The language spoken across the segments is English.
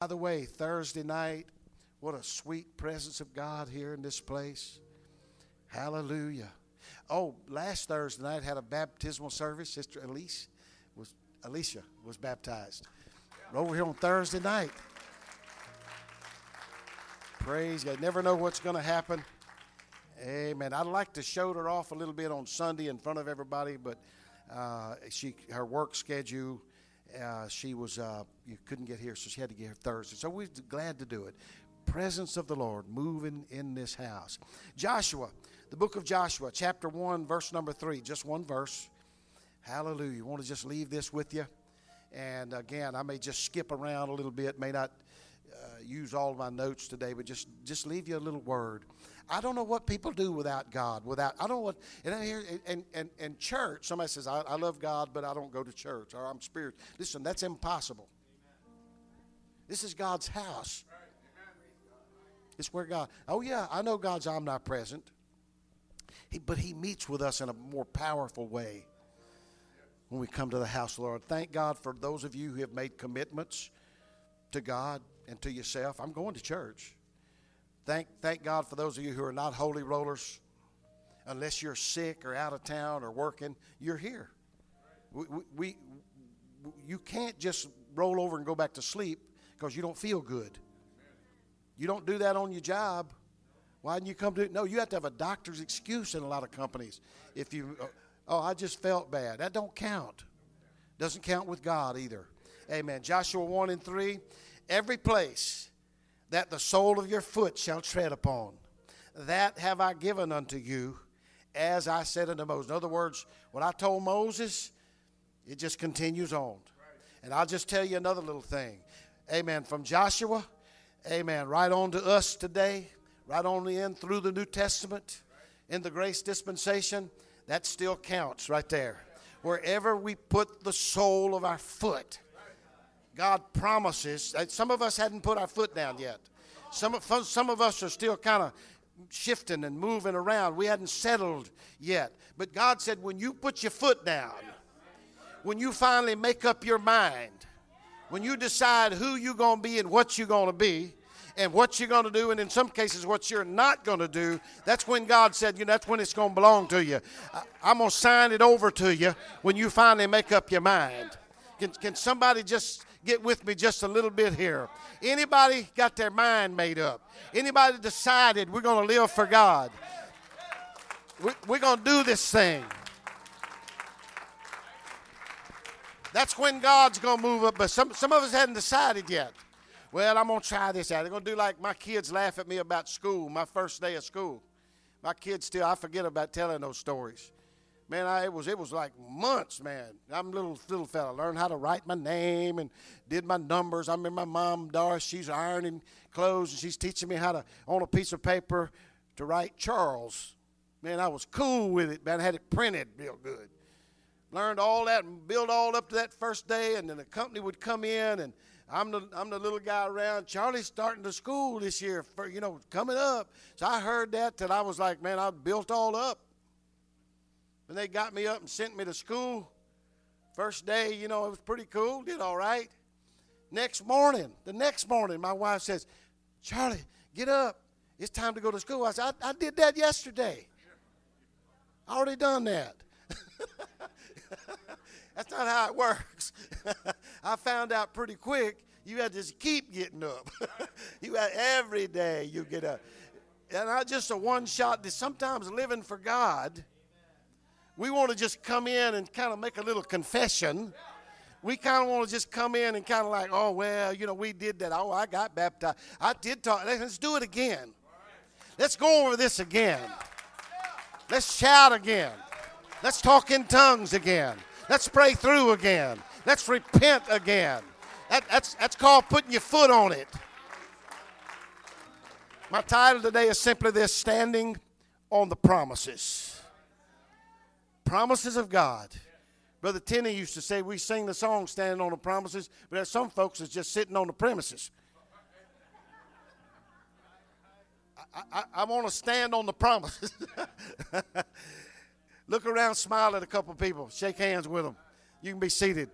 By the way, Thursday night, what a sweet presence of God here in this place. Hallelujah. Oh, last Thursday night had a baptismal service. Sister Elise was Alicia was baptized. Over here on Thursday night. Praise God. Never know what's going to happen. Amen. I'd like to show her off a little bit on Sunday in front of everybody, but uh, she her work schedule, uh, she was uh, you couldn't get here, so she had to get here Thursday. So we're glad to do it. Presence of the Lord moving in this house. Joshua, the book of Joshua, chapter one, verse number three, just one verse. Hallelujah. You want to just leave this with you, and again, I may just skip around a little bit, may not uh, use all my notes today, but just just leave you a little word. I don't know what people do without God. Without I don't know what and I hear and and, and church. Somebody says I, I love God, but I don't go to church or I'm spirit. Listen, that's impossible. This is God's house. It's where God. Oh yeah, I know God's omnipresent. He, but He meets with us in a more powerful way when we come to the house Lord. Thank God for those of you who have made commitments to God and to yourself. I'm going to church. Thank, thank God for those of you who are not holy rollers. Unless you're sick or out of town or working, you're here. We, we, we you can't just roll over and go back to sleep because you don't feel good. You don't do that on your job. Why didn't you come to it? No, you have to have a doctor's excuse in a lot of companies. If you, uh, oh, I just felt bad. That don't count. Doesn't count with God either. Amen. Joshua 1 and 3. Every place that the sole of your foot shall tread upon, that have I given unto you, as I said unto Moses. In other words, what I told Moses, it just continues on. And I'll just tell you another little thing. Amen. From Joshua, amen, right on to us today, right on in through the New Testament, in the grace dispensation, that still counts right there. Wherever we put the sole of our foot, God promises. That some of us hadn't put our foot down yet. Some of, some of us are still kind of shifting and moving around. We hadn't settled yet. But God said, when you put your foot down, when you finally make up your mind, when you decide who you're going to be and what you're going to be, and what you're going to do, and in some cases, what you're not going to do, that's when God said, you know, that's when it's going to belong to you. I'm going to sign it over to you when you finally make up your mind. Can, can somebody just get with me just a little bit here? Anybody got their mind made up? Anybody decided we're going to live for God? We, we're going to do this thing. That's when God's going to move up. But some, some of us hadn't decided yet. Well, I'm going to try this out. They're going to do like my kids laugh at me about school, my first day of school. My kids still, I forget about telling those stories. Man, I, it was it was like months, man. I'm a little little fella. Learned how to write my name and did my numbers. I remember my mom, Doris, she's ironing clothes and she's teaching me how to on a piece of paper to write Charles. Man, I was cool with it, man. I had it printed real good. Learned all that and built all up to that first day, and then the company would come in and I'm the I'm the little guy around. Charlie's starting to school this year, for, you know, coming up. So I heard that till I was like, man, I built all up. And they got me up and sent me to school. First day, you know, it was pretty cool. Did all right. Next morning, the next morning, my wife says, Charlie, get up. It's time to go to school. I said, I, I did that yesterday. I already done that. That's not how it works. I found out pretty quick you had to keep getting up. you had every day you get up. And not just a one shot. Sometimes living for God we want to just come in and kind of make a little confession. We kind of want to just come in and kind of like, oh, well, you know, we did that. Oh, I got baptized. I did talk. Let's do it again. Let's go over this again. Let's shout again. Let's talk in tongues again. Let's pray through again. Let's repent again. That, that's, that's called putting your foot on it. My title today is simply this Standing on the Promises promises of God. Brother Tenney used to say we sing the song standing on the promises, but there's some folks that's just sitting on the premises. I, I, I want to stand on the promises. Look around, smile at a couple people, shake hands with them. You can be seated.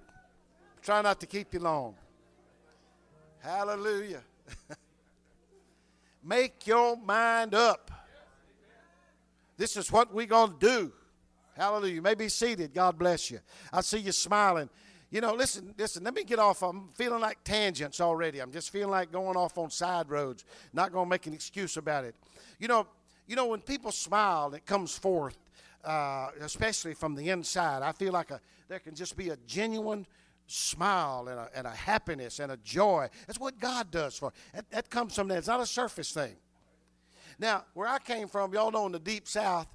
Try not to keep you long. Hallelujah. Make your mind up. This is what we're going to do. Hallelujah. You may be seated. God bless you. I see you smiling. You know, listen, listen, let me get off. I'm feeling like tangents already. I'm just feeling like going off on side roads. Not going to make an excuse about it. You know, you know, when people smile, it comes forth, uh, especially from the inside. I feel like a, there can just be a genuine smile and a, and a happiness and a joy. That's what God does for. That, that comes from that. It's not a surface thing. Now, where I came from, y'all know in the deep south,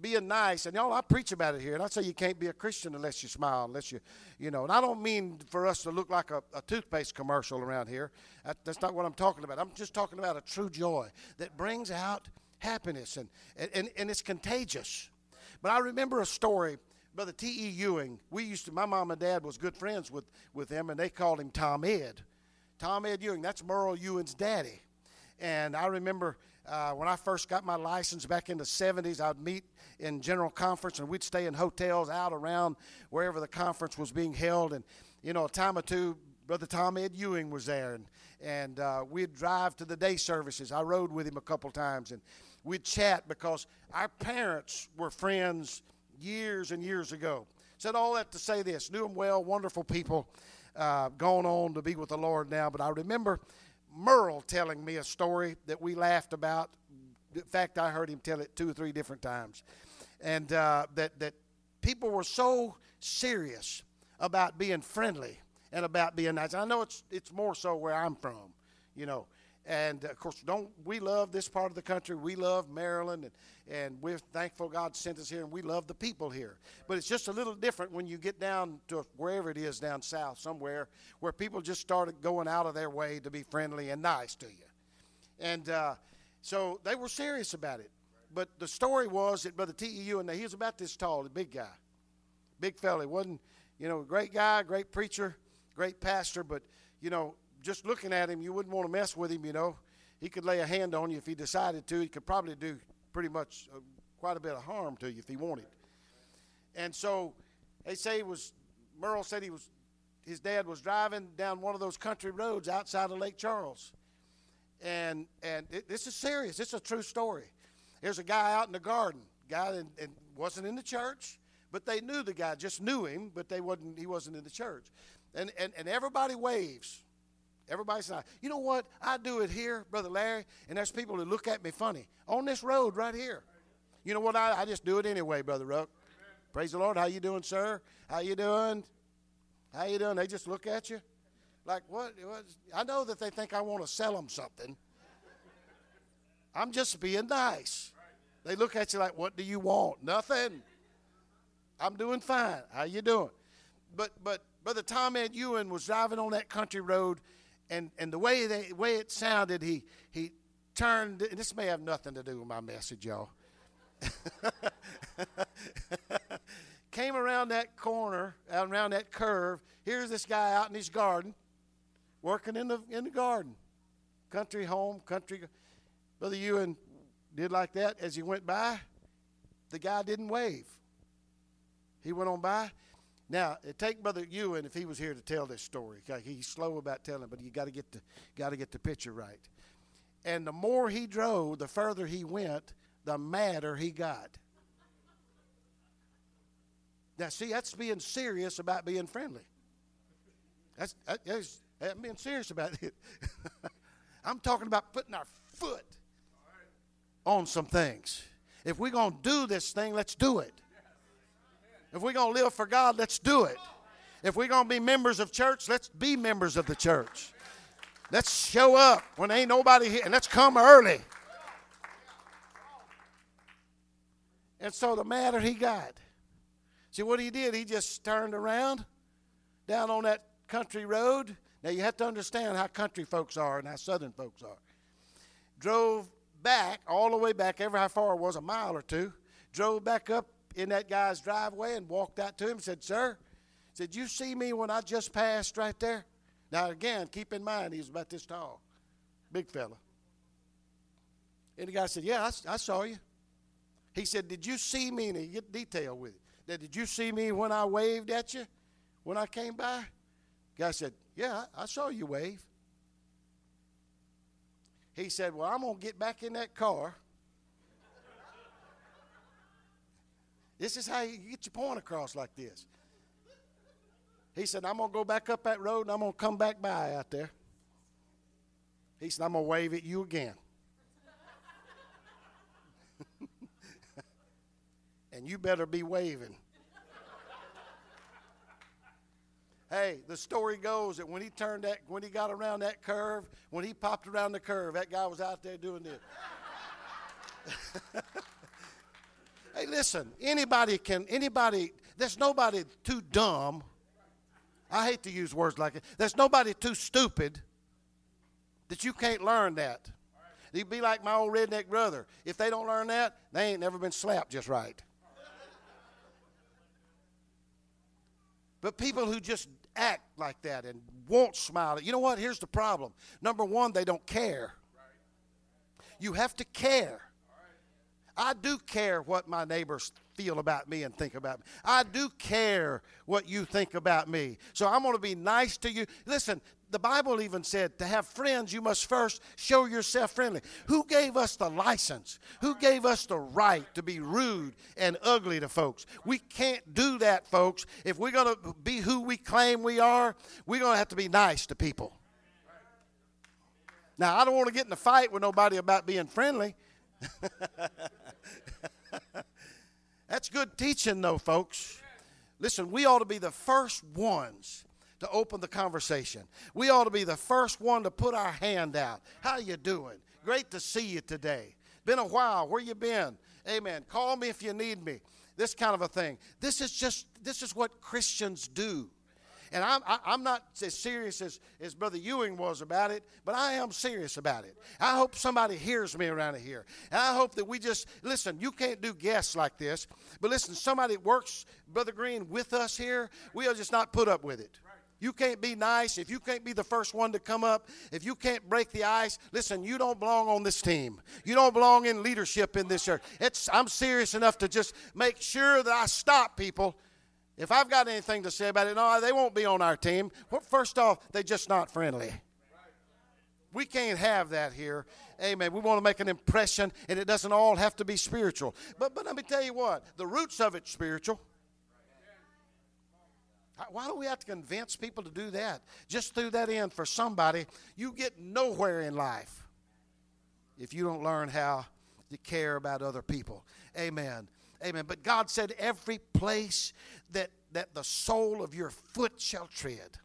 being nice, and y'all, I preach about it here, and I say you can't be a Christian unless you smile, unless you, you know. And I don't mean for us to look like a, a toothpaste commercial around here. That, that's not what I'm talking about. I'm just talking about a true joy that brings out happiness, and, and, and it's contagious. But I remember a story, Brother T.E. Ewing. We used to, my mom and dad was good friends with, with him, and they called him Tom Ed. Tom Ed Ewing, that's Merle Ewing's daddy. And I remember uh, when I first got my license back in the 70s, I'd meet in general conference and we'd stay in hotels out around wherever the conference was being held. And, you know, a time or two, Brother Tom Ed Ewing was there. And, and uh, we'd drive to the day services. I rode with him a couple times. And we'd chat because our parents were friends years and years ago. Said all that to say this knew them well, wonderful people, uh, gone on to be with the Lord now. But I remember Merle telling me a story that we laughed about. In fact, I heard him tell it two or three different times. And uh, that, that people were so serious about being friendly and about being nice. I know it's, it's more so where I'm from, you know. And of course, don't we love this part of the country? We love Maryland, and, and we're thankful God sent us here, and we love the people here. But it's just a little different when you get down to wherever it is down south, somewhere where people just started going out of their way to be friendly and nice to you. And uh, so they were serious about it. But the story was that Brother T.E.U. and he was about this tall, a big guy, big fella. He wasn't, you know, a great guy, great preacher, great pastor, but you know, just looking at him, you wouldn't want to mess with him, you know. He could lay a hand on you if he decided to. He could probably do pretty much uh, quite a bit of harm to you if he wanted. And so they say he was, Merle said he was, his dad was driving down one of those country roads outside of Lake Charles. And, and it, this is serious. It's a true story. There's a guy out in the garden, guy that wasn't in the church, but they knew the guy, just knew him, but they wasn't, he wasn't in the church. And, and, and everybody waves Everybody's like, you know what? I do it here, Brother Larry, and there's people who look at me funny on this road right here. You know what? I, I just do it anyway, Brother Ruck. Praise the Lord. How you doing, sir? How you doing? How you doing? They just look at you like, what? I know that they think I want to sell them something. I'm just being nice. They look at you like, what do you want? Nothing. I'm doing fine. How you doing? But but Brother Tom Ed Ewing was driving on that country road and and the way they way it sounded, he he turned. This may have nothing to do with my message, y'all. Came around that corner, around that curve. Here's this guy out in his garden, working in the in the garden, country home, country. Brother Ewing did like that as he went by. The guy didn't wave. He went on by. Now, uh, take Brother Ewing if he was here to tell this story. He's slow about telling, but you got to get the got to get the picture right. And the more he drove, the further he went, the madder he got. Now, see, that's being serious about being friendly. That's, that's, that's being serious about it. I'm talking about putting our foot on some things. If we're going to do this thing, let's do it. If we're going to live for God, let's do it. If we're going to be members of church, let's be members of the church. Let's show up when ain't nobody here, and let's come early. And so the matter he got. See what he did? He just turned around down on that country road. Now you have to understand how country folks are and how southern folks are. Drove back, all the way back, ever how far it was, a mile or two. Drove back up in that guy's driveway and walked out to him and said, Sir, said, You see me when I just passed right there? Now, again, keep in mind, he was about this tall, big fella. And the guy said, Yeah, I, I saw you. He said, Did you see me? And he get detail with it. Did you see me when I waved at you when I came by? Guy said, Yeah, I, I saw you wave. He said, Well, I'm going to get back in that car. This is how you get your point across like this. He said, I'm going to go back up that road and I'm going to come back by out there. He said, I'm going to wave at you again. and you better be waving. hey, the story goes that when he turned that, when he got around that curve, when he popped around the curve, that guy was out there doing this. hey, listen, anybody can, anybody, there's nobody too dumb. I hate to use words like it. There's nobody too stupid that you can't learn that. You'd be like my old redneck brother. If they don't learn that, they ain't never been slapped just right. But people who just act like that and won't smile, you know what? Here's the problem. Number one, they don't care. You have to care. I do care what my neighbors feel about me and think about me. I do care what you think about me. So I'm going to be nice to you. Listen, the Bible even said to have friends, you must first show yourself friendly. Who gave us the license? Who gave us the right to be rude and ugly to folks? We can't do that, folks. If we're going to be who we claim we are, we're going to have to be nice to people. Now, I don't want to get in a fight with nobody about being friendly. That's good teaching, though, folks. Listen, we ought to be the first ones to open the conversation. We ought to be the first one to put our hand out. How you doing? Great to see you today. Been a while. Where you been? Amen. Call me if you need me. This kind of a thing. This is just this is what Christians do. And I'm, I, am not as serious as, as Brother Ewing was about it, but I am serious about it. I hope somebody hears me around here. And I hope that we just, listen, you can't do guests like this, but listen, somebody works, Brother Green, with us here, we'll just not put up with it. You can't be nice. If you can't be the first one to come up, if you can't break the ice, listen, you don't belong on this team. You don't belong in leadership in this church. It's, I'm serious enough to just make sure that I stop people. If I've got anything to say about it, no, they won't be on our team. Well, first off, they're just not friendly. We can't have that here. Amen. We want to make an impression, and it doesn't all have to be spiritual. But, but let me tell you what, the roots of it's spiritual. Why do we have to convince people to do that? Just threw that in for somebody. You get nowhere in life if you don't learn how to care about other people. Amen. Amen. But God said, every place that, that the sole of your foot shall tread,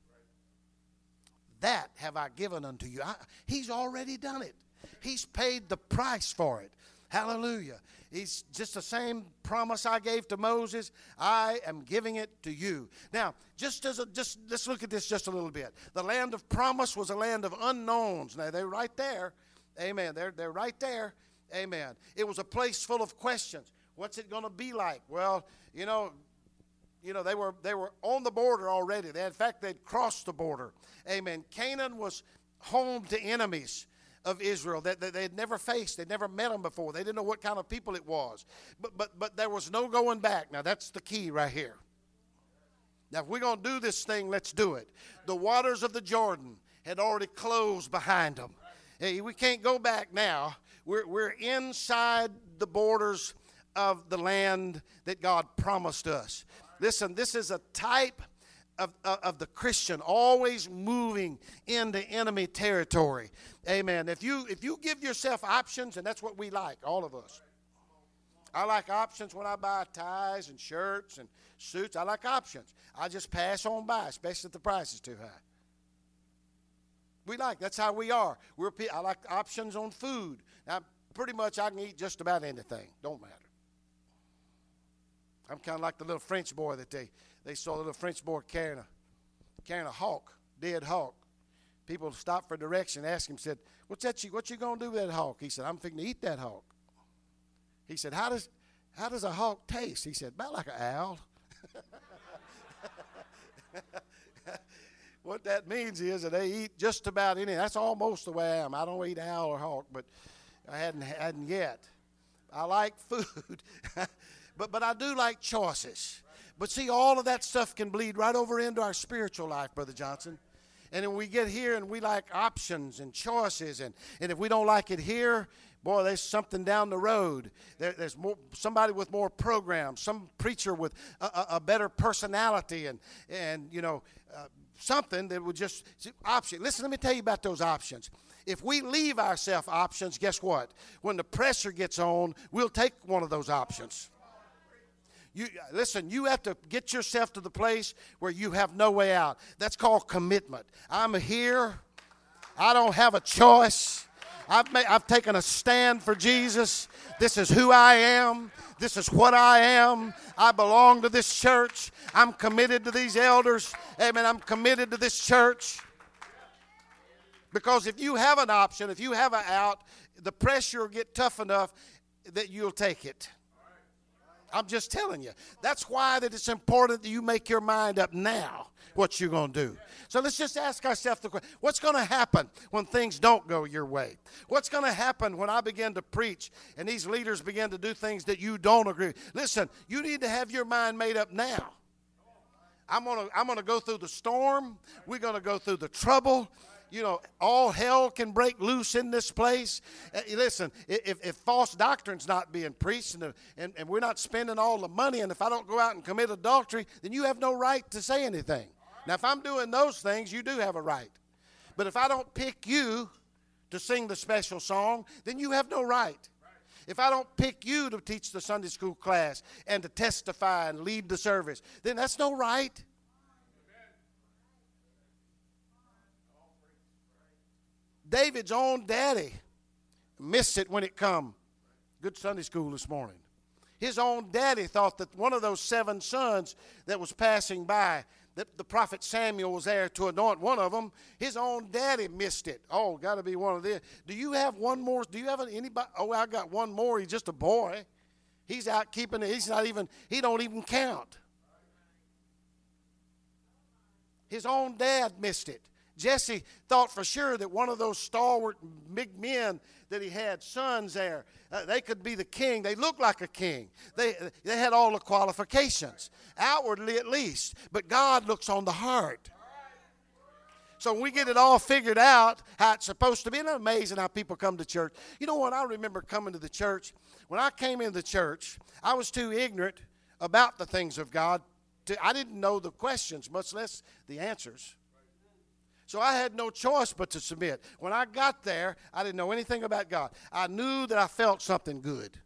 that have I given unto you. I, he's already done it, He's paid the price for it. Hallelujah. He's just the same promise I gave to Moses. I am giving it to you. Now, just as a, just let's look at this just a little bit. The land of promise was a land of unknowns. Now they're right there. Amen. They're they're right there. Amen. It was a place full of questions. What's it going to be like? Well, you know, you know they were they were on the border already. They, in fact, they'd crossed the border. Amen. Canaan was home to enemies of Israel that, they had never faced. They'd never met them before. They didn't know what kind of people it was. But, but, but there was no going back. Now, that's the key right here. Now, if we're going to do this thing, let's do it. The waters of the Jordan had already closed behind them. Hey, we can't go back now. We're, we're inside the borders of the land that God promised us. Listen, this is a type of, of, of, the Christian always moving into enemy territory. Amen. If you if you give yourself options, and that's what we like, all of us. I like options when I buy ties and shirts and suits. I like options. I just pass on by, especially if the price is too high. We like that's how we are. We're I like options on food. Now, pretty much I can eat just about anything. Don't matter. I'm kind of like the little French boy that they they saw the little French boy carrying a carrying a hawk, dead hawk. People stopped for direction, asked him, said, What's that you what you gonna do with that hawk? He said, I'm fixing to eat that hawk. He said, How does how does a hawk taste? He said, About like an owl. what that means is that they eat just about any. That's almost the way I am. I don't eat owl or hawk, but I hadn't hadn't yet. I like food, but but I do like choices. But see, all of that stuff can bleed right over into our spiritual life, Brother Johnson. And then we get here and we like options and choices. And, and if we don't like it here, boy, there's something down the road. There, there's more, somebody with more programs, some preacher with a, a, a better personality, and, and you know, uh, something that would just option. Listen, let me tell you about those options. If we leave ourselves options, guess what? When the pressure gets on, we'll take one of those options. You uh, listen, you have to get yourself to the place where you have no way out. That's called commitment. I'm here. I don't have a choice. I've, made, I've taken a stand for Jesus. This is who I am. This is what I am. I belong to this church. I'm committed to these elders. Amen. I'm committed to this church. Because if you have an option, if you have an out, the pressure will get tough enough that you'll take it. I'm just telling you. That's why that it's important that you make your mind up now what you're going to do. So let's just ask ourselves the question what's going to happen when things don't go your way? What's going to happen when I begin to preach and these leaders begin to do things that you don't agree? Listen, you need to have your mind made up now. I'm going to I'm going to go through the storm. We're going to go through the trouble you know, all hell can break loose in this place. Uh, listen, if, if false doctrine's not being preached and, and, and we're not spending all the money, and if I don't go out and commit adultery, then you have no right to say anything. Now, if I'm doing those things, you do have a right. But if I don't pick you to sing the special song, then you have no right. If I don't pick you to teach the Sunday school class and to testify and lead the service, then that's no right. David's own daddy missed it when it come. Good Sunday school this morning. His own daddy thought that one of those seven sons that was passing by, that the prophet Samuel was there to anoint one of them. His own daddy missed it. Oh, got to be one of them. Do you have one more? Do you have anybody? Oh, I got one more. He's just a boy. He's out keeping it. He's not even. He don't even count. His own dad missed it. Jesse thought for sure that one of those stalwart big men that he had, sons there, uh, they could be the king. They looked like a king. They, they had all the qualifications, outwardly at least. But God looks on the heart. So we get it all figured out, how it's supposed to be, isn't it amazing how people come to church? You know what? I remember coming to the church. When I came into the church, I was too ignorant about the things of God. To, I didn't know the questions, much less the answers. So I had no choice but to submit. When I got there, I didn't know anything about God. I knew that I felt something good.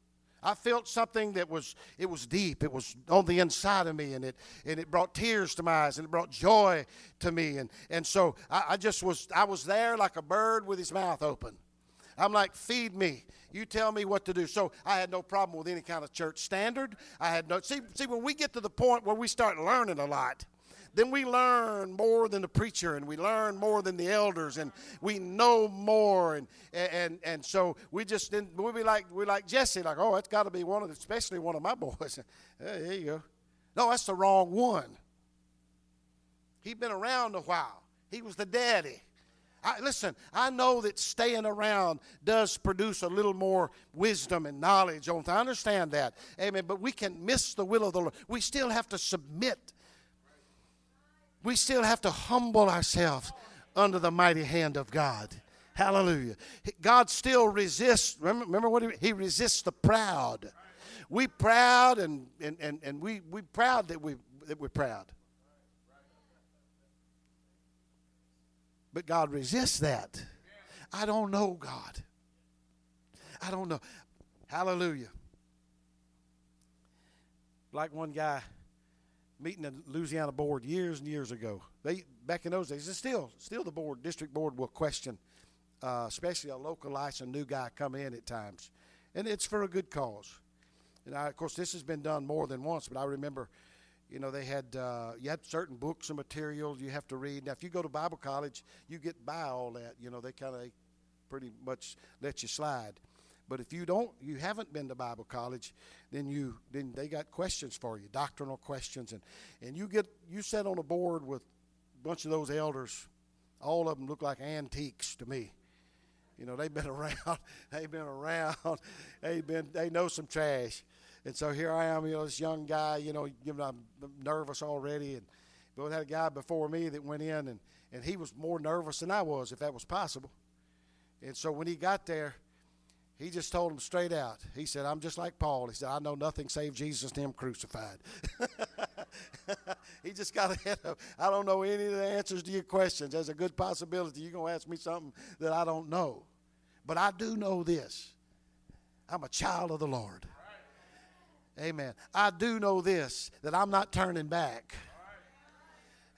I felt something that was it was deep. It was on the inside of me, and it and it brought tears to my eyes, and it brought joy to me. And and so I, I just was I was there like a bird with his mouth open. I'm like, feed me. You tell me what to do. So I had no problem with any kind of church standard. I had no see see when we get to the point where we start learning a lot then we learn more than the preacher and we learn more than the elders and we know more and and and so we just didn't we be like we like Jesse like oh it's got to be one of the, especially one of my boys hey, there you go no that's the wrong one he'd been around a while he was the daddy I, listen, I know that staying around does produce a little more wisdom and knowledge. I understand that. Amen. But we can miss the will of the Lord. We still have to submit we still have to humble ourselves under the mighty hand of God. Hallelujah. God still resists. Remember, what he, he resists the proud. We proud and, and, and, and we, we proud that, we, that we're proud. But God resists that. I don't know God. I don't know. Hallelujah. Like one guy meeting the Louisiana board years and years ago. They back in those days, it's still still the board, district board will question, uh, especially a local licensed new guy come in at times, and it's for a good cause. And I, of course, this has been done more than once, but I remember, you know, they had uh, you had certain books and materials you have to read. Now, if you go to Bible college, you get by all that. You know, they kind of pretty much let you slide. But if you don't, you haven't been to Bible college, then you then they got questions for you, doctrinal questions, and and you get you sit on a board with a bunch of those elders. All of them look like antiques to me. You know, they've been around. They've been around. They've been. They know some trash. And so here I am, you know, this young guy. You know, I'm nervous already, and but we had a guy before me that went in and And he was more nervous than I was, if that was possible. And so when he got there, he just told him straight out. He said, I'm just like Paul. He said, I know nothing save Jesus and him crucified. he just got ahead of I don't know any of the answers to your questions. There's a good possibility you're going to ask me something that I don't know. But I do know this I'm a child of the Lord. Amen. I do know this that I'm not turning back.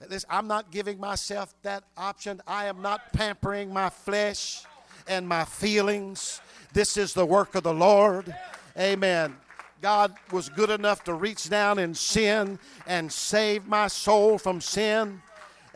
This, I'm not giving myself that option. I am not pampering my flesh and my feelings. This is the work of the Lord. Amen. God was good enough to reach down in sin and save my soul from sin.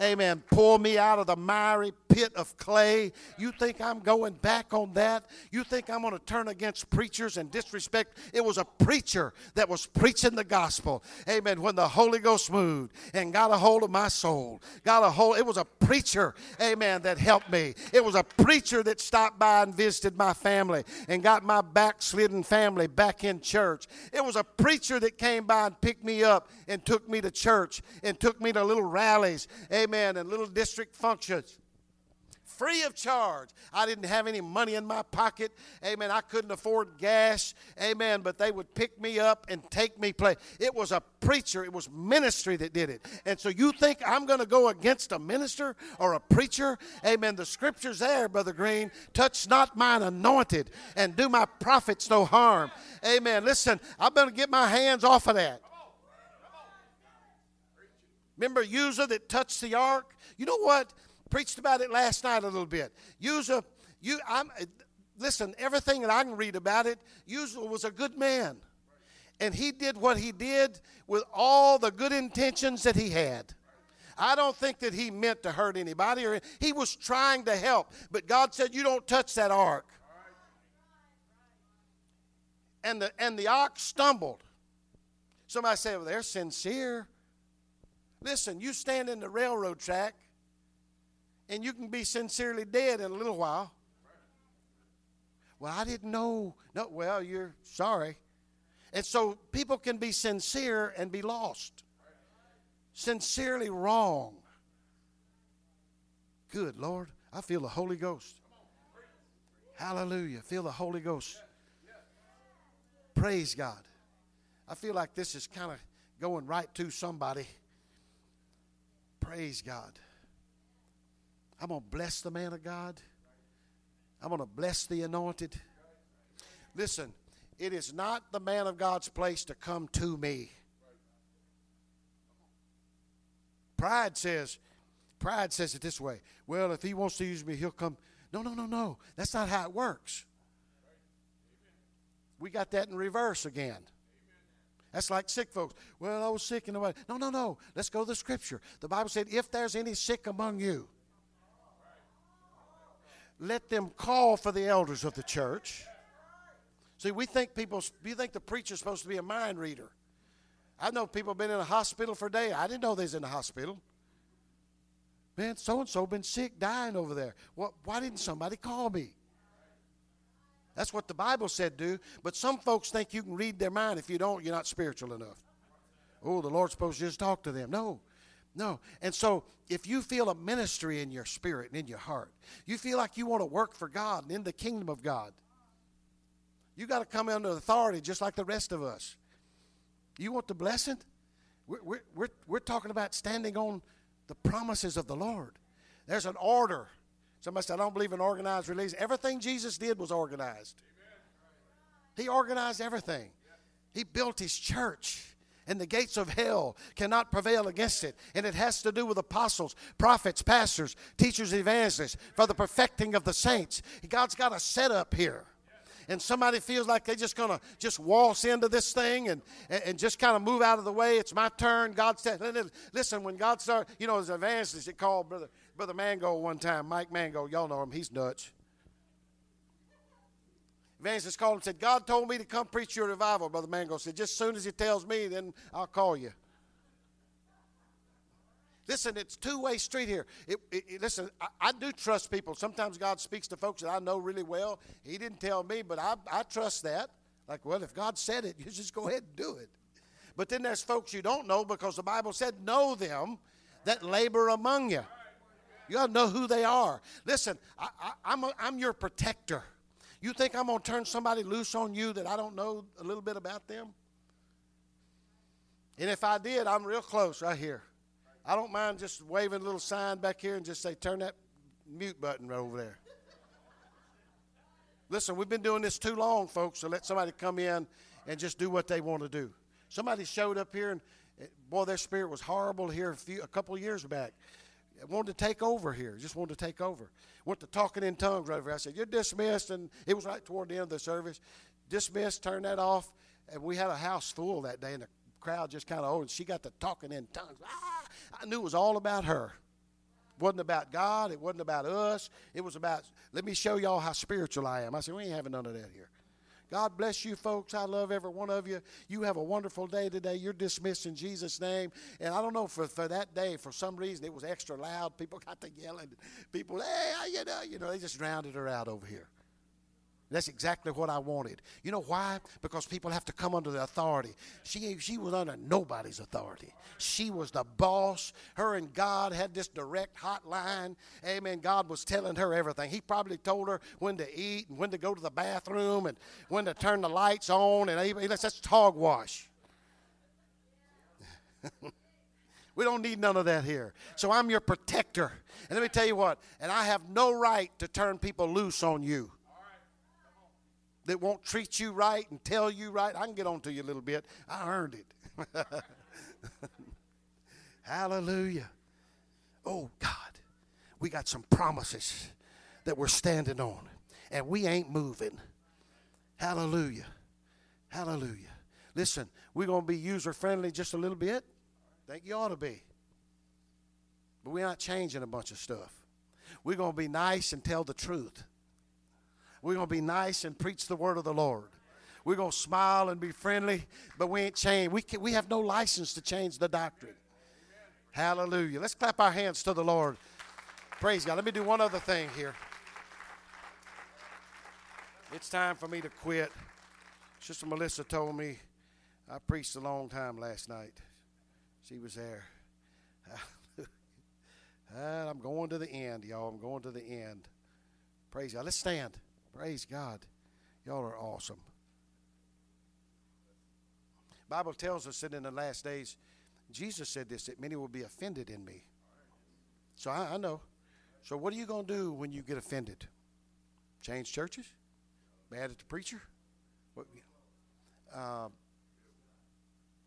Amen. Pull me out of the miry pit of clay. You think I'm going back on that? You think I'm going to turn against preachers and disrespect? It was a preacher that was preaching the gospel. Amen. When the Holy Ghost moved and got a hold of my soul, got a hold, it was a preacher, amen, that helped me. It was a preacher that stopped by and visited my family and got my backslidden family back in church. It was a preacher that came by and picked me up and took me to church and took me to little rallies. Amen amen, and little district functions free of charge. I didn't have any money in my pocket. Amen. I couldn't afford gas. Amen. But they would pick me up and take me play. It was a preacher, it was ministry that did it. And so you think I'm going to go against a minister or a preacher? Amen. The scripture's there, Brother Green. Touch not mine anointed and do my prophets no harm. Amen. Listen, I'm going to get my hands off of that. Remember Uzzah that touched the ark? You know what? Preached about it last night a little bit. Uzzah, you, I'm, listen, everything that I can read about it, Uzzah was a good man. And he did what he did with all the good intentions that he had. I don't think that he meant to hurt anybody or he was trying to help. But God said, You don't touch that ark. And the and the ox stumbled. Somebody said, Well, they're sincere. Listen, you stand in the railroad track and you can be sincerely dead in a little while. Well, I didn't know. No, well, you're sorry. And so people can be sincere and be lost. Sincerely wrong. Good Lord. I feel the Holy Ghost. Hallelujah. Feel the Holy Ghost. Praise God. I feel like this is kind of going right to somebody. Praise God. I'm going to bless the man of God. I'm going to bless the anointed. Listen, it is not the man of God's place to come to me. Pride says, pride says it this way. Well, if he wants to use me, he'll come. No, no, no, no. That's not how it works. We got that in reverse again. That's like sick folks. Well, I was sick in the way. No, no, no. Let's go to the scripture. The Bible said, if there's any sick among you, let them call for the elders of the church. See, we think people, you think the preacher's supposed to be a mind reader. I know people have been in a hospital for a day. I didn't know they was in the hospital. Man, so and so been sick, dying over there. Well, why didn't somebody call me? That's what the Bible said do. But some folks think you can read their mind. If you don't, you're not spiritual enough. Oh, the Lord's supposed to just talk to them. No, no. And so if you feel a ministry in your spirit and in your heart, you feel like you want to work for God and in the kingdom of God, you got to come under authority just like the rest of us. You want the blessing? We're, we're, we're, we're talking about standing on the promises of the Lord. There's an order Somebody said, I don't believe in organized religion. Everything Jesus did was organized. He organized everything. He built his church, and the gates of hell cannot prevail against it. And it has to do with apostles, prophets, pastors, teachers, evangelists for the perfecting of the saints. God's got a setup here and somebody feels like they're just going to just waltz into this thing and, and just kind of move out of the way. It's my turn. God said, listen, when God started, you know, as an evangelist, it called Brother, Brother Mango one time, Mike Mango. Y'all know him. He's nuts. Evangelist called and said, God told me to come preach your revival. Brother Mango said, just as soon as he tells me, then I'll call you. Listen, it's two-way street here. It, it, listen, I, I, do trust people. Sometimes God speaks to folks that I know really well. He didn't tell me, but I, I trust that. Like, well, if God said it, you just go ahead and do it. But then there's folks you don't know because the Bible said, know them that labor among you. You got to know who they are. Listen, I, I'm, I'm your protector. You think I'm going to turn somebody loose on you that I don't know a little bit about them? And if I did, I'm real close right here. I don't mind just waving a little sign back here and just say, turn that mute button right over there. Listen, we've been doing this too long, folks, so let somebody come in and just do what they want to do. Somebody showed up here and, eh, boy, their spirit was horrible here a, few, a couple years back. wanted to take over here, just wanted to take over. Went to talking in tongues right over. I said, You're dismissed. And it was right toward the end of the service. Dismissed, turned that off. And we had a house full that day, and the crowd just kind of, oh, she got to talking in tongues. Ah, I knew it was all about her. It wasn't about God. It wasn't about us. It was about, let me show y'all how spiritual I am. I said, we ain't having none of that here. God bless you, folks. I love every one of you. You have a wonderful day today. You're dismissed in Jesus' name. And I don't know, for, for that day, for some reason, it was extra loud. People got to yelling. People, hey, you know, you know, they just drowned her out over here. That's exactly what I wanted. You know why? Because people have to come under the authority. She, she was under nobody's authority. She was the boss. Her and God had this direct hotline. Amen. God was telling her everything. He probably told her when to eat and when to go to the bathroom and when to turn the lights on. And even, that's hogwash. we don't need none of that here. So I'm your protector. And let me tell you what, and I have no right to turn people loose on you that won't treat you right and tell you right. I can get on to you a little bit. I earned it. Hallelujah. Oh, God, we got some promises that we're standing on, and we ain't moving. Hallelujah. Hallelujah. Listen, we're going to be user friendly just a little bit. think you ought to be. But we're not changing a bunch of stuff. We're going to be nice and tell the truth. We're going to be nice and preach the word of the Lord. We're going to smile and be friendly, but we ain't changed. We, can, we have no license to change the doctrine. Hallelujah. Let's clap our hands to the Lord. Praise God. Let me do one other thing here. It's time for me to quit. Sister Melissa told me I preached a long time last night. She was there. I'm going to the end, y'all. I'm going to the end. Praise God. Let's stand. Praise God. Y'all are awesome. Bible tells us that in the last days, Jesus said this, that many will be offended in me. So I, I know. So what are you going to do when you get offended? Change churches? Mad at the preacher? Uh,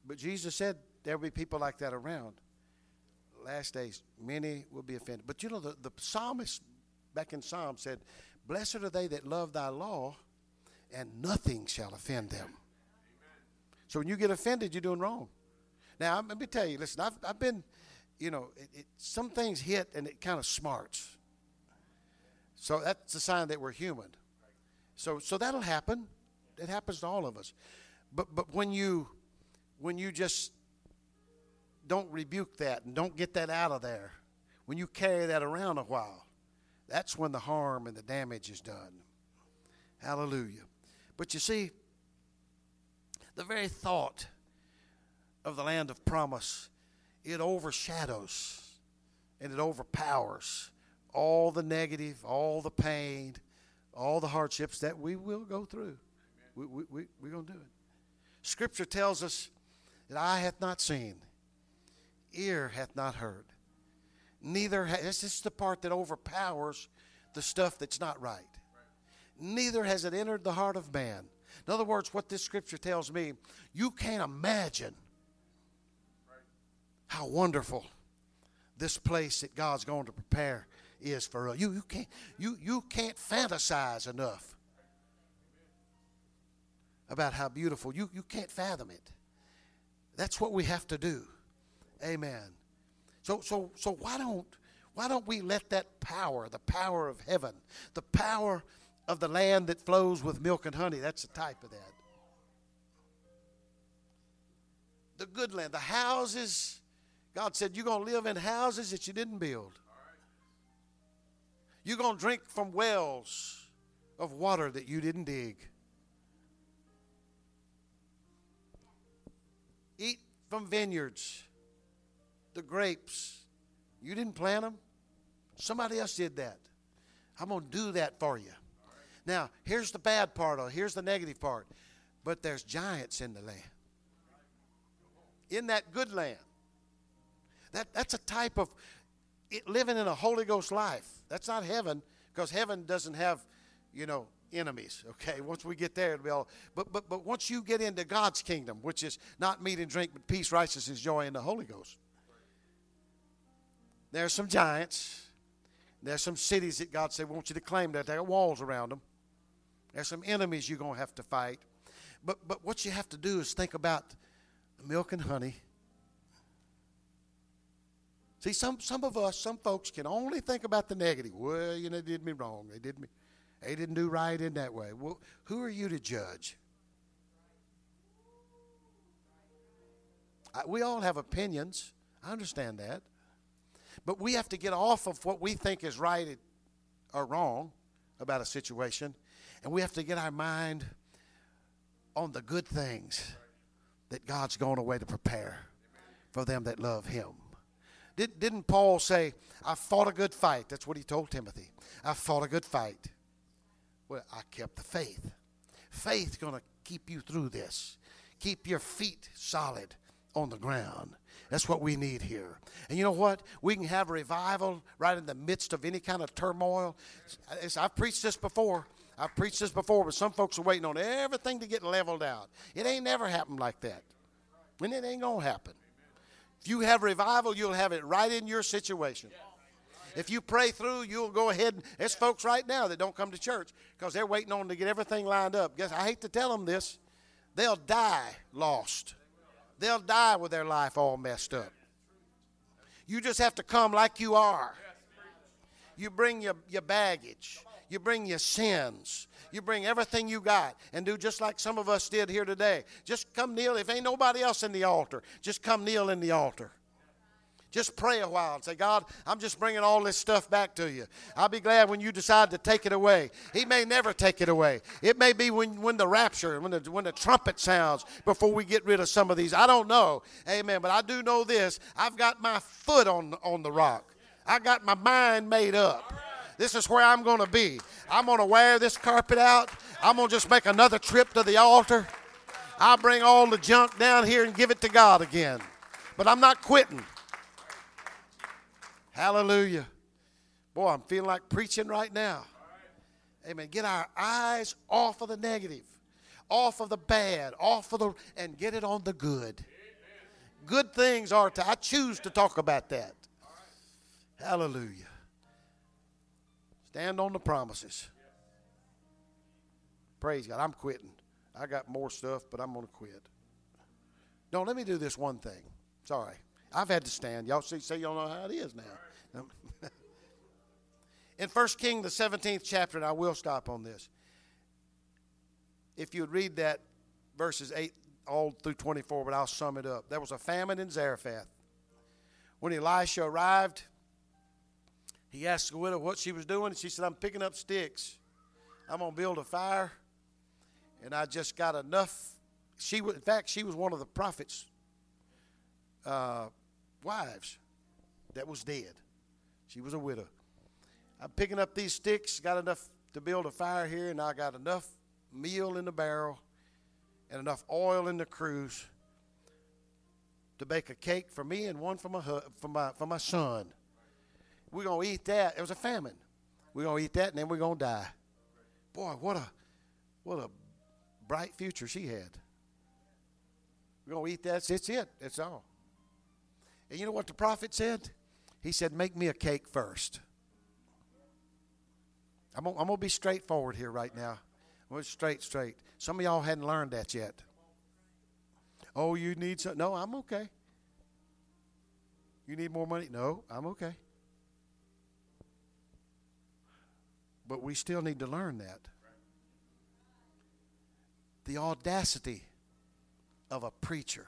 but Jesus said there will be people like that around. Last days, many will be offended. But you know, the, the psalmist back in Psalm said, Blessed are they that love thy law, and nothing shall offend them. So when you get offended, you're doing wrong. Now, let me tell you, listen, I've, I've been, you know, it, it, some things hit and it kind of smarts. So that's a sign that we're human. So, so that'll happen. It happens to all of us. But, but when you, when you just don't rebuke that and don't get that out of there, when you carry that around a while, that's when the harm and the damage is done. Hallelujah. But you see, the very thought of the land of promise, it overshadows and it overpowers all the negative, all the pain, all the hardships that we will go through. We, we, we, we're going to do it. Scripture tells us that eye hath not seen, ear hath not heard, neither has, this is the part that overpowers the stuff that's not right. Neither has it entered the heart of man. In other words, what this scripture tells me, you can't imagine how wonderful this place that God's going to prepare is for us. You, you, can't, you, you can't fantasize enough about how beautiful. You, you can't fathom it. That's what we have to do. Amen. So, so, so why don't why don't we let that power, the power of heaven, the power of the land that flows with milk and honey, that's a type of that. The good land, the houses. God said, You're going to live in houses that you didn't build. You're going to drink from wells of water that you didn't dig. Eat from vineyards the grapes. You didn't plant them. Somebody else did that. I'm going to do that for you. Now, here's the bad part of. Here's the negative part. But there's giants in the land. In that good land. That, that's a type of it, living in a Holy Ghost life. That's not heaven because heaven doesn't have, you know, enemies. Okay, once we get there, it'll be all. But but but once you get into God's kingdom, which is not meat and drink, but peace, righteousness, joy in the Holy Ghost. There's some giants. There's some cities that God said wants you to claim that there are walls around them. There's some enemies you're gonna have to fight. But but what you have to do is think about milk and honey See, some, some of us, some folks can only think about the negative. Well, you know, they did me wrong. They did me, they didn't do right in that way. Well, who are you to judge? I, we all have opinions. I understand that. But we have to get off of what we think is right or wrong about a situation, and we have to get our mind on the good things that God's gone away to prepare for them that love Him. Did, didn't Paul say, I fought a good fight? That's what he told Timothy. I fought a good fight. Well, I kept the faith. Faith's going to keep you through this. Keep your feet solid on the ground. That's what we need here. And you know what? We can have revival right in the midst of any kind of turmoil. I've preached this before. I've preached this before, but some folks are waiting on everything to get leveled out. It ain't never happened like that. And it ain't going to happen. If you have revival, you'll have it right in your situation. If you pray through, you'll go ahead. And, there's folks right now that don't come to church because they're waiting on to get everything lined up. Guess I hate to tell them this. They'll die lost. They'll die with their life all messed up. You just have to come like you are. You bring your, your baggage. You bring your sins. You bring everything you got and do just like some of us did here today. Just come kneel. If ain't nobody else in the altar, just come kneel in the altar. Just pray a while and say, God, I'm just bringing all this stuff back to you. I'll be glad when you decide to take it away. He may never take it away. It may be when, when the rapture, when the, when the trumpet sounds before we get rid of some of these. I don't know. Amen. But I do know this I've got my foot on, on the rock, I got my mind made up. This is where I'm going to be. I'm going to wear this carpet out. I'm going to just make another trip to the altar. I'll bring all the junk down here and give it to God again. But I'm not quitting. Hallelujah. Boy, I'm feeling like preaching right now. Amen. Get our eyes off of the negative, off of the bad, off of the, and get it on the good. Good things are to, I choose to talk about that. Hallelujah. Stand on the promises. Praise God. I'm quitting. I got more stuff, but I'm going to quit. No, let me do this one thing. Sorry. I've had to stand. Y'all see, say y'all know how it is now. In 1 King, the 17th chapter, and I will stop on this. If you would read that, verses 8 all through 24, but I'll sum it up. There was a famine in Zarephath. When Elisha arrived, he asked the widow what she was doing, and she said, I'm picking up sticks. I'm going to build a fire, and I just got enough. She, was, in fact, she was one of the prophet's uh, wives that was dead. She was a widow. I'm picking up these sticks, got enough to build a fire here, and I got enough meal in the barrel and enough oil in the cruse to bake a cake for me and one for my, for my, for my son. We're going to eat that. It was a famine. We're going to eat that and then we're going to die. Boy, what a what a bright future she had. We're going to eat that. That's it. That's all. And you know what the prophet said? He said, Make me a cake first. I'm going to be straightforward here right now. I'm straight, straight. Some of y'all hadn't learned that yet. Oh, you need some? No, I'm okay. You need more money? No, I'm okay. But we still need to learn that. The audacity of a preacher.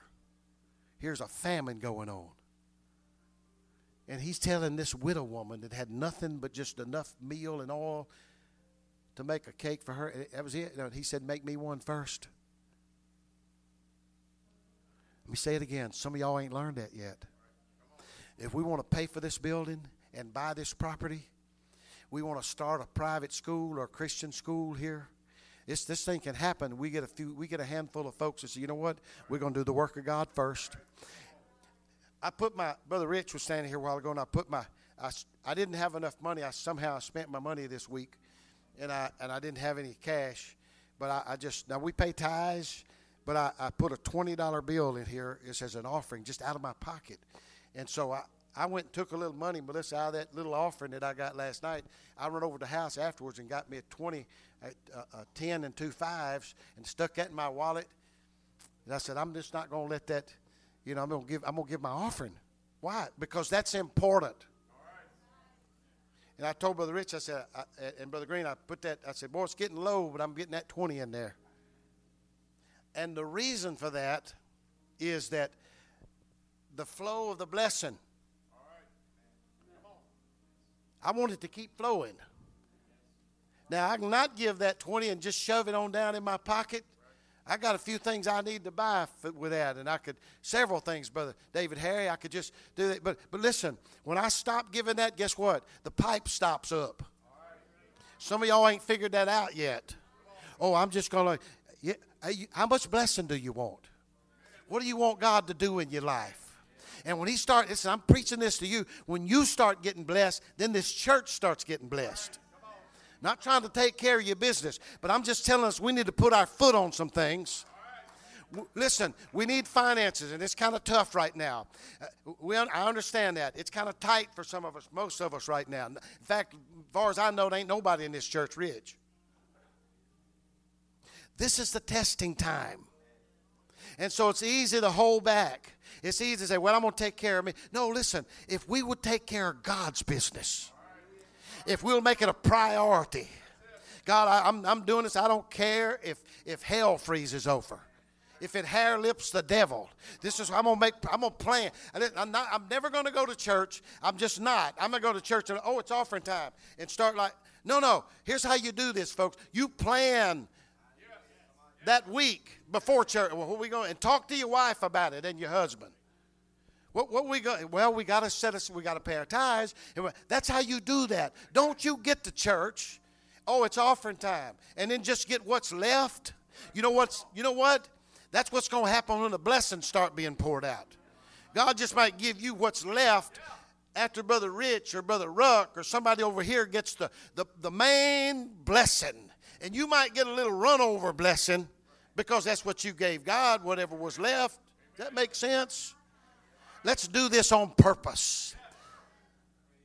Here's a famine going on. And he's telling this widow woman that had nothing but just enough meal and oil to make a cake for her. That was it. he said, Make me one first. Let me say it again. Some of y'all ain't learned that yet. If we want to pay for this building and buy this property. We want to start a private school or Christian school here. This, this thing can happen. We get a few, we get a handful of folks that say, you know what? We're going to do the work of God first. I put my brother Rich was standing here a while ago, and I put my I, I didn't have enough money. I somehow spent my money this week, and I and I didn't have any cash. But I, I just now we pay tithes, but I, I put a twenty dollar bill in here. It says an offering just out of my pocket, and so I. I went and took a little money, Melissa, out of that little offering that I got last night. I run over to the house afterwards and got me a 20, a, a, a 10 and two fives and stuck that in my wallet. And I said, I'm just not going to let that, you know, I'm to give, I'm to give my offering. Why? Because that's important. And I told Brother Rich, I said, I, and Brother Green, I put that, I said, boy, it's getting low, but I'm getting that 20 in there. And the reason for that is that the flow of the blessing, I want it to keep flowing. Now, I cannot give that 20 and just shove it on down in my pocket. I got a few things I need to buy with that, and I could several things, brother David Harry. I could just do that, but but listen, when I stop giving that, guess what? The pipe stops up. Some of y'all ain't figured that out yet. Oh, I'm just gonna. Yeah, how much blessing do you want? What do you want God to do in your life? And when He starts, I'm preaching this to you. When you start getting blessed, then this church starts getting blessed. Not trying to take care of your business, but I'm just telling us we need to put our foot on some things. Listen, we need finances, and it's kind of tough right now. Uh, we, I understand that. It's kind of tight for some of us, most of us right now. In fact, as far as I know, there ain't nobody in this church rich. This is the testing time. And so it's easy to hold back. It's easy to say, well, I'm going to take care of me. No, listen, if we would take care of God's business, if we'll make it a priority. God, I, am I'm, I'm doing this. I don't care if, if hell freezes over. If it hair lips the devil, this is I'm gonna make. I'm gonna plan. I'm not. I'm never gonna go to church. I'm just not. I'm gonna go to church and oh, it's offering time and start like. No, no. Here's how you do this, folks. You plan that week before church. Well, we going and talk to your wife about it and your husband. What, what we got? Well, we got to set us. We got to pay our tithes. That's how you do that. Don't you get to church? Oh, it's offering time, and then just get what's left. You know what's? You know what? That's what's going to happen when the blessings start being poured out. God just might give you what's left after Brother Rich or Brother Ruck or somebody over here gets the, the, the main blessing. And you might get a little run over blessing because that's what you gave God, whatever was left. Does that make sense? Let's do this on purpose.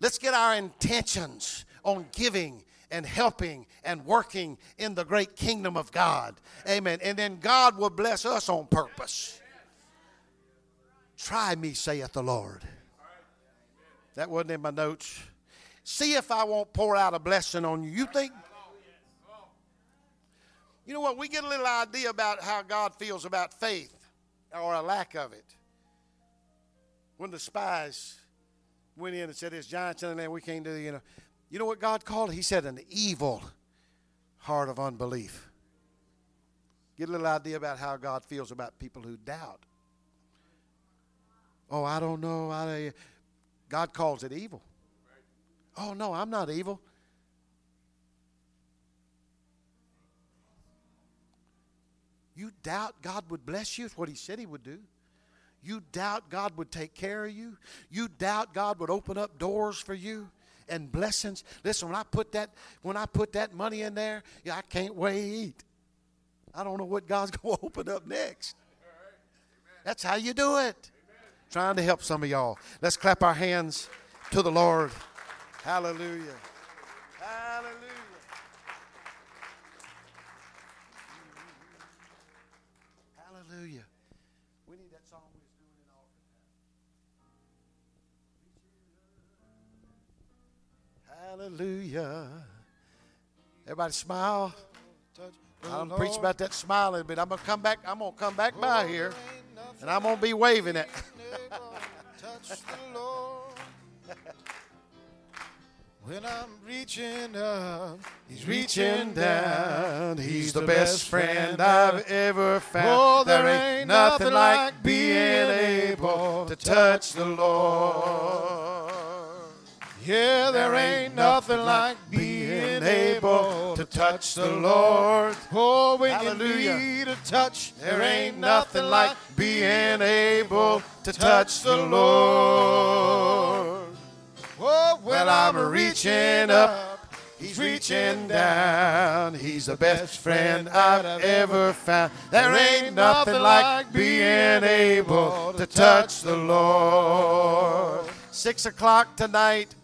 Let's get our intentions on giving and helping and working in the great kingdom of God. Amen. And then God will bless us on purpose. Try me, saith the Lord. That wasn't in my notes. See if I won't pour out a blessing on you. You think? You know what? We get a little idea about how God feels about faith or a lack of it when the spies went in and said, There's giants in the land, we can't do you know. You know what God called it? He said an evil heart of unbelief. Get a little idea about how God feels about people who doubt. Oh, I don't know. I, God calls it evil. Oh, no, I'm not evil. You doubt God would bless you? It's what He said He would do. You doubt God would take care of you. You doubt God would open up doors for you and blessings. Listen, when I put that when I put that money in there, yeah, I can't wait. I don't know what God's going to open up next. That's how you do it. Trying to help some of y'all. Let's clap our hands to the Lord. Hallelujah. Hallelujah. Hallelujah. Hallelujah. Everybody smile. I'm gonna preach about that smiling, but I'm gonna come back. I'm gonna come back by here, and I'm gonna be waving it. When I'm reaching up, he's reaching down. He's the best friend I've ever oh, found. Oh, there ain't nothing like being able to touch the Lord. Yeah, there ain't nothing like being able to touch the Lord. Oh, when Hallelujah. you need a touch, there ain't nothing like being able to touch the Lord. Oh, when I'm reaching up, He's reaching down. He's the best friend I've ever found. There ain't nothing like being able to touch the Lord. Six o'clock tonight,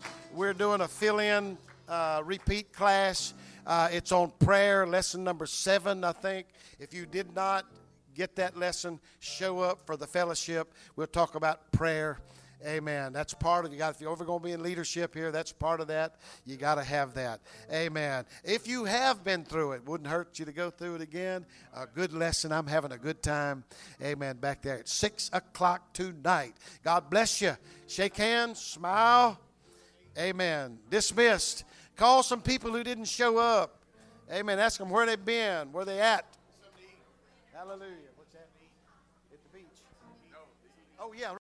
we're doing a fill in uh, repeat class. Uh, it's on prayer, lesson number seven, I think. If you did not get that lesson, show up for the fellowship. We'll talk about prayer. Amen. That's part of you got if you're ever going to be in leadership here, that's part of that. You got to have that. Amen. If you have been through it, wouldn't hurt you to go through it again. A good lesson. I'm having a good time. Amen. Back there at six o'clock tonight. God bless you. Shake hands, smile. Amen. Dismissed. Call some people who didn't show up. Amen. Ask them where they've been, where they at. Hallelujah. What's that? Mean? At the beach. Oh yeah.